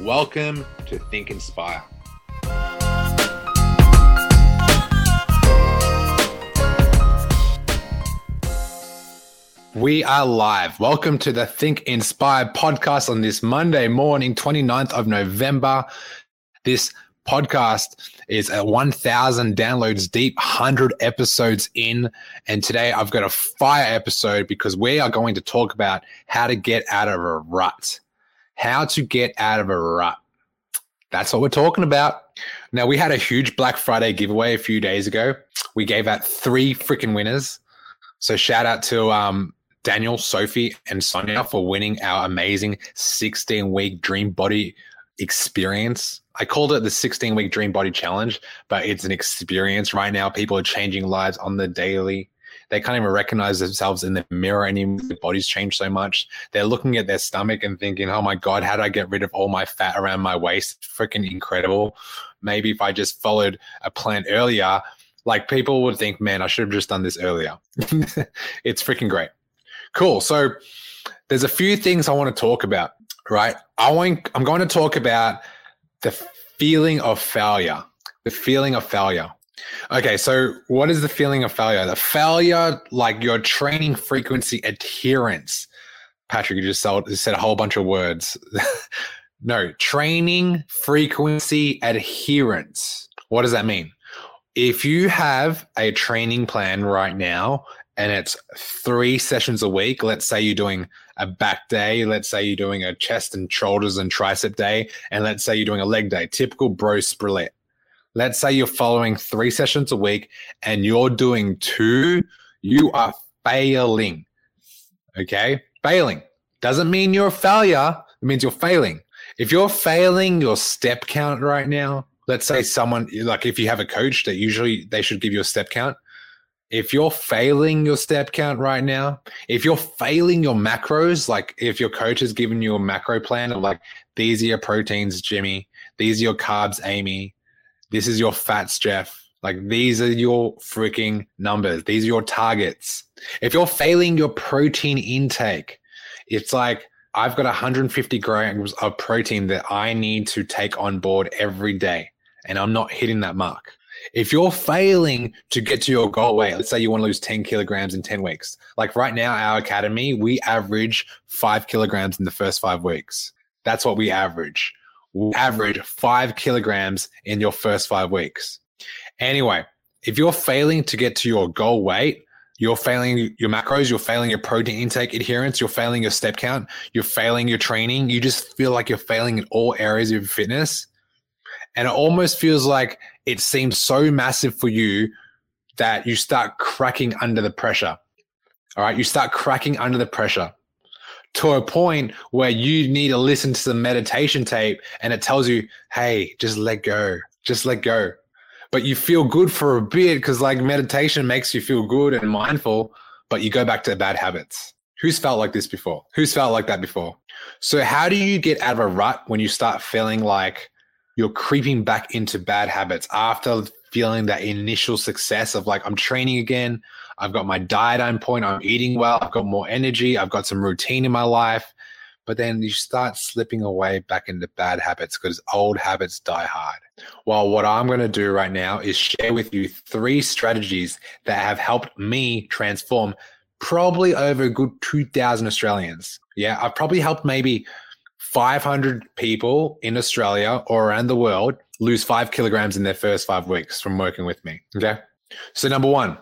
Welcome to Think Inspire. We are live. Welcome to the Think Inspire podcast on this Monday morning, 29th of November. This podcast is at 1000 downloads deep, 100 episodes in. And today I've got a fire episode because we are going to talk about how to get out of a rut how to get out of a rut. That's what we're talking about. Now, we had a huge Black Friday giveaway a few days ago. We gave out three freaking winners. So, shout out to um, Daniel, Sophie, and Sonia for winning our amazing 16 week dream body experience. I called it the 16 week dream body challenge, but it's an experience right now. People are changing lives on the daily. They can't even recognize themselves in the mirror anymore. Their bodies change so much. They're looking at their stomach and thinking, oh my God, how do I get rid of all my fat around my waist? Freaking incredible. Maybe if I just followed a plan earlier, like people would think, man, I should have just done this earlier. it's freaking great. Cool. So there's a few things I want to talk about, right? I want, I'm going to talk about the feeling of failure, the feeling of failure. Okay, so what is the feeling of failure? The failure, like your training frequency adherence. Patrick, you just said a whole bunch of words. no, training frequency adherence. What does that mean? If you have a training plan right now and it's three sessions a week, let's say you're doing a back day, let's say you're doing a chest and shoulders and tricep day, and let's say you're doing a leg day, typical bro split let's say you're following three sessions a week and you're doing two, you are failing. Okay. Failing doesn't mean you're a failure. It means you're failing. If you're failing your step count right now, let's say someone like if you have a coach that usually they should give you a step count. If you're failing your step count right now, if you're failing your macros, like if your coach has given you a macro plan of like, these are your proteins, Jimmy, these are your carbs, Amy, this is your fats, Jeff. Like these are your freaking numbers. These are your targets. If you're failing your protein intake, it's like I've got 150 grams of protein that I need to take on board every day, and I'm not hitting that mark. If you're failing to get to your goal weight, let's say you want to lose 10 kilograms in 10 weeks. Like right now, our academy, we average five kilograms in the first five weeks. That's what we average average five kilograms in your first five weeks. Anyway, if you're failing to get to your goal weight, you're failing your macros, you're failing your protein intake adherence, you're failing your step count, you're failing your training, you just feel like you're failing in all areas of your fitness. And it almost feels like it seems so massive for you that you start cracking under the pressure. All right. You start cracking under the pressure to a point where you need to listen to some meditation tape and it tells you, hey, just let go, just let go. But you feel good for a bit because like meditation makes you feel good and mindful, but you go back to bad habits. Who's felt like this before? Who's felt like that before? So, how do you get out of a rut when you start feeling like you're creeping back into bad habits after feeling that initial success of like, I'm training again, I've got my diet on point. I'm eating well. I've got more energy. I've got some routine in my life. But then you start slipping away back into bad habits because old habits die hard. Well, what I'm going to do right now is share with you three strategies that have helped me transform probably over a good 2,000 Australians. Yeah, I've probably helped maybe 500 people in Australia or around the world lose five kilograms in their first five weeks from working with me. Okay. So, number one,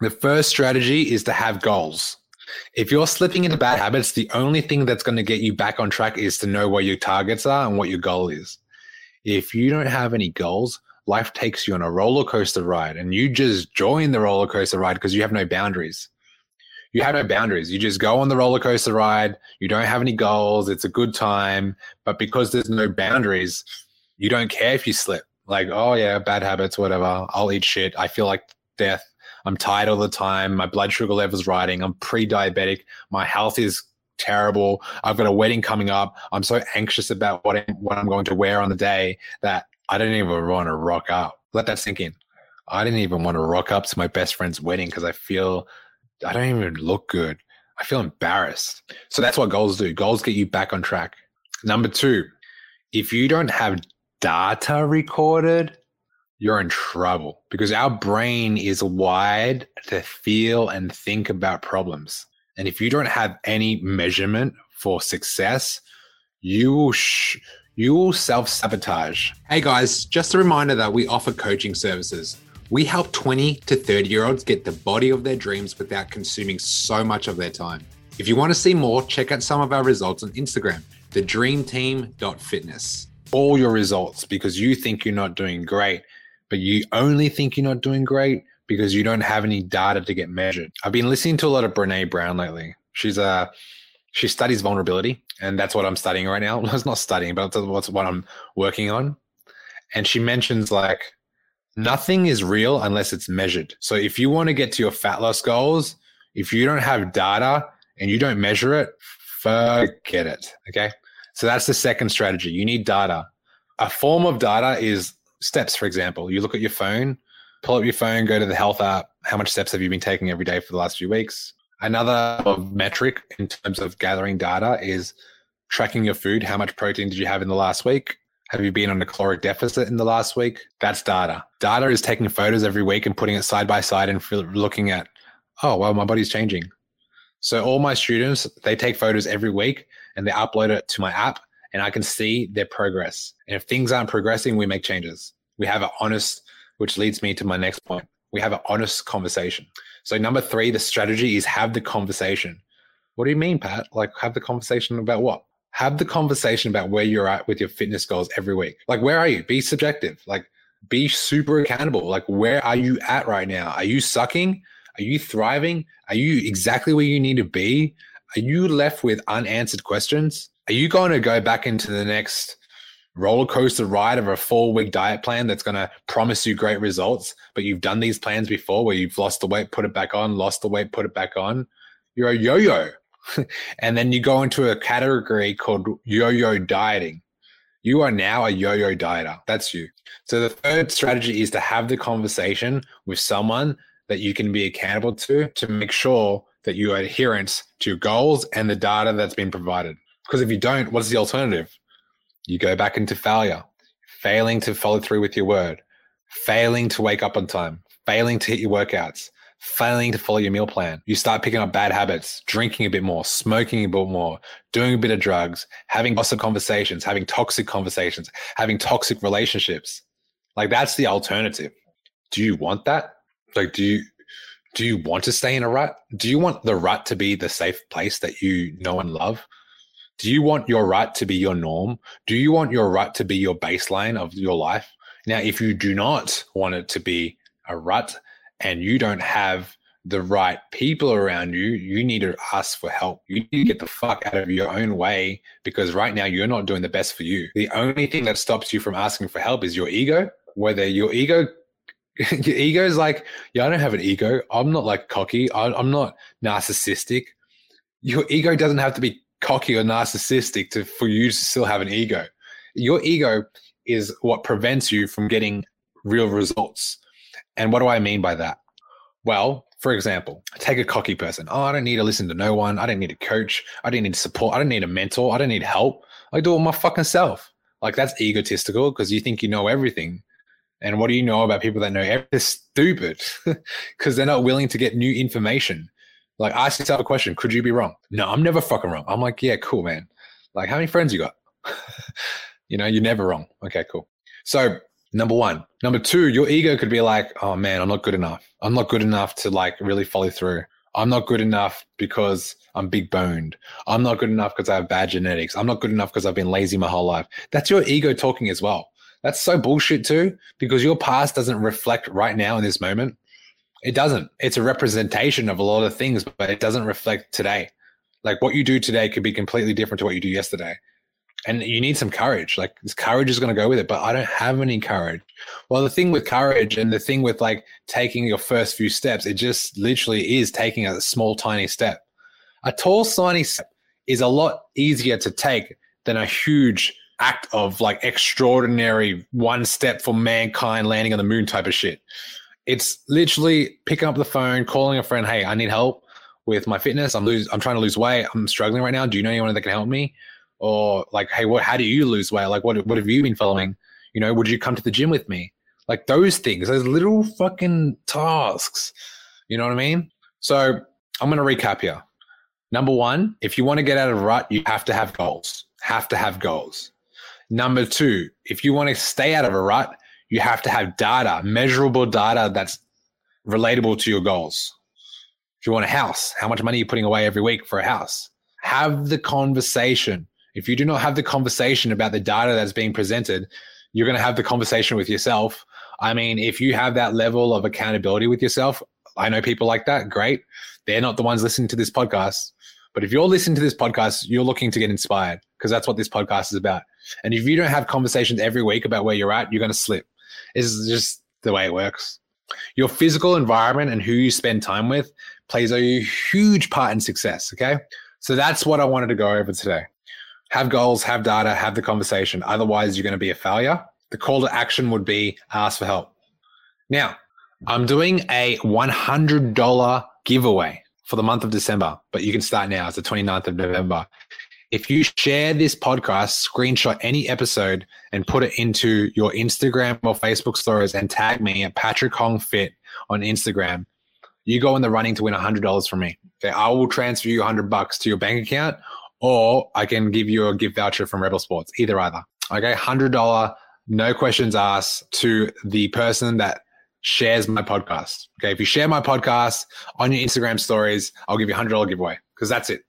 the first strategy is to have goals. If you're slipping into bad habits, the only thing that's going to get you back on track is to know what your targets are and what your goal is. If you don't have any goals, life takes you on a roller coaster ride and you just join the roller coaster ride because you have no boundaries. you have no boundaries. You just go on the roller coaster ride. You don't have any goals. It's a good time. But because there's no boundaries, you don't care if you slip. Like, oh, yeah, bad habits, whatever. I'll eat shit. I feel like death. I'm tired all the time. My blood sugar level's riding. I'm pre diabetic. My health is terrible. I've got a wedding coming up. I'm so anxious about what, I'm, what I'm going to wear on the day that I don't even want to rock up. Let that sink in. I didn't even want to rock up to my best friend's wedding because I feel I don't even look good. I feel embarrassed. So that's what goals do. Goals get you back on track. Number two, if you don't have data recorded, you're in trouble because our brain is wired to feel and think about problems. And if you don't have any measurement for success, you will sh- you will self sabotage. Hey guys, just a reminder that we offer coaching services. We help 20 to 30 year olds get the body of their dreams without consuming so much of their time. If you want to see more, check out some of our results on Instagram, thedreamteam.fitness. All your results because you think you're not doing great, but you only think you're not doing great because you don't have any data to get measured. I've been listening to a lot of Brene Brown lately. She's a uh, she studies vulnerability, and that's what I'm studying right now. it's not studying, but that's what I'm working on. And she mentions like nothing is real unless it's measured. So if you want to get to your fat loss goals, if you don't have data and you don't measure it, forget it. Okay. So that's the second strategy. You need data. A form of data is steps, for example. You look at your phone, pull up your phone, go to the health app. How much steps have you been taking every day for the last few weeks? Another metric in terms of gathering data is tracking your food. How much protein did you have in the last week? Have you been on a caloric deficit in the last week? That's data. Data is taking photos every week and putting it side by side and looking at, oh, well, my body's changing. So all my students, they take photos every week and they upload it to my app and I can see their progress. And if things aren't progressing, we make changes. We have an honest, which leads me to my next point. We have an honest conversation. So number three, the strategy is have the conversation. What do you mean, Pat? Like have the conversation about what? have the conversation about where you're at with your fitness goals every week. Like, where are you? Be subjective. Like, be super accountable. Like, where are you at right now? Are you sucking? Are you thriving? Are you exactly where you need to be? Are you left with unanswered questions? Are you going to go back into the next roller coaster ride of a four week diet plan that's going to promise you great results, but you've done these plans before where you've lost the weight, put it back on, lost the weight, put it back on? You're a yo yo. and then you go into a category called yo-yo dieting. You are now a yo-yo dieter. That's you. So the third strategy is to have the conversation with someone that you can be accountable to to make sure that you are adherent to your goals and the data that's been provided. Because if you don't, what's the alternative? You go back into failure, failing to follow through with your word, failing to wake up on time, failing to hit your workouts, failing to follow your meal plan. You start picking up bad habits, drinking a bit more, smoking a bit more, doing a bit of drugs, having gossip conversations, having toxic conversations, having toxic relationships. Like that's the alternative. Do you want that? Like, do you do you want to stay in a rut? Do you want the rut to be the safe place that you know and love? Do you want your rut to be your norm? Do you want your rut to be your baseline of your life? Now, if you do not want it to be a rut, and you don't have the right people around you, you need to ask for help. You need to get the fuck out of your own way because right now you're not doing the best for you. The only thing that stops you from asking for help is your ego. Whether your ego, your ego is like, yeah, I don't have an ego. I'm not like cocky. I, I'm not narcissistic. Your ego doesn't have to be cocky or narcissistic to for you to still have an ego. Your ego is what prevents you from getting real results. And what do I mean by that? Well, for example, take a cocky person. Oh, I don't need to listen to no one. I don't need a coach. I don't need support. I don't need a mentor. I don't need help. I do it my fucking self. Like that's egotistical because you think you know everything. And what do you know about people that know everything? stupid because they're not willing to get new information. Like ask yourself a question. Could you be wrong? No, I'm never fucking wrong. I'm like, yeah, cool, man. Like how many friends you got? you know, you're never wrong. Okay, cool. So Number one. Number two, your ego could be like, oh man, I'm not good enough. I'm not good enough to like really follow through. I'm not good enough because I'm big boned. I'm not good enough because I have bad genetics. I'm not good enough because I've been lazy my whole life. That's your ego talking as well. That's so bullshit too, because your past doesn't reflect right now in this moment. It doesn't. It's a representation of a lot of things, but it doesn't reflect today. Like what you do today could be completely different to what you do yesterday. And you need some courage. Like this courage is going to go with it, but I don't have any courage. Well, the thing with courage and the thing with like taking your first few steps, it just literally is taking a small, tiny step. A tall, tiny step is a lot easier to take than a huge act of like extraordinary one step for mankind landing on the moon type of shit. It's literally picking up the phone, calling a friend, hey, I need help with my fitness. I'm lose I'm trying to lose weight. I'm struggling right now. Do you know anyone that can help me? Or like, hey, what how do you lose weight? Like what what have you been following? You know, would you come to the gym with me? Like those things, those little fucking tasks. You know what I mean? So I'm gonna recap here. Number one, if you want to get out of rut, you have to have goals. Have to have goals. Number two, if you want to stay out of a rut, you have to have data, measurable data that's relatable to your goals. If you want a house, how much money are you putting away every week for a house? Have the conversation. If you do not have the conversation about the data that's being presented, you're going to have the conversation with yourself. I mean, if you have that level of accountability with yourself, I know people like that. Great. They're not the ones listening to this podcast. But if you're listening to this podcast, you're looking to get inspired because that's what this podcast is about. And if you don't have conversations every week about where you're at, you're going to slip. It's just the way it works. Your physical environment and who you spend time with plays a huge part in success. Okay. So that's what I wanted to go over today. Have goals, have data, have the conversation. Otherwise, you're going to be a failure. The call to action would be ask for help. Now, I'm doing a $100 giveaway for the month of December, but you can start now. It's the 29th of November. If you share this podcast, screenshot any episode and put it into your Instagram or Facebook stories and tag me at Patrick Hong Fit on Instagram, you go in the running to win $100 from me. Okay. I will transfer you 100 bucks to your bank account or I can give you a gift voucher from Rebel Sports, either either. Okay. $100, no questions asked to the person that shares my podcast. Okay. If you share my podcast on your Instagram stories, I'll give you a $100 giveaway because that's it.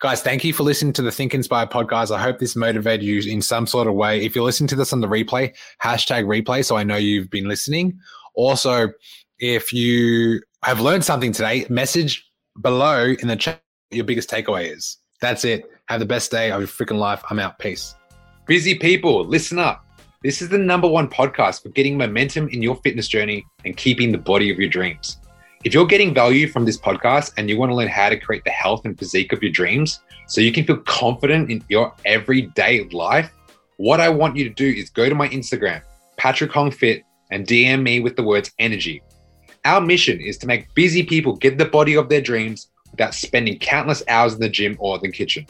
Guys, thank you for listening to the Think Inspire podcast. I hope this motivated you in some sort of way. If you're listening to this on the replay, hashtag replay so I know you've been listening. Also, if you have learned something today, message below in the chat your biggest takeaway is. That's it. Have the best day of your freaking life. I'm out. Peace. Busy people, listen up. This is the number one podcast for getting momentum in your fitness journey and keeping the body of your dreams. If you're getting value from this podcast and you want to learn how to create the health and physique of your dreams so you can feel confident in your everyday life, what I want you to do is go to my Instagram, Patrick Hong Fit, and DM me with the words energy. Our mission is to make busy people get the body of their dreams without spending countless hours in the gym or the kitchen.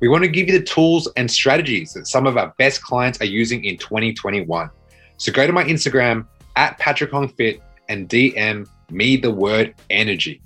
We want to give you the tools and strategies that some of our best clients are using in 2021. So go to my Instagram at Patrick Hong Fit and DM me the word energy.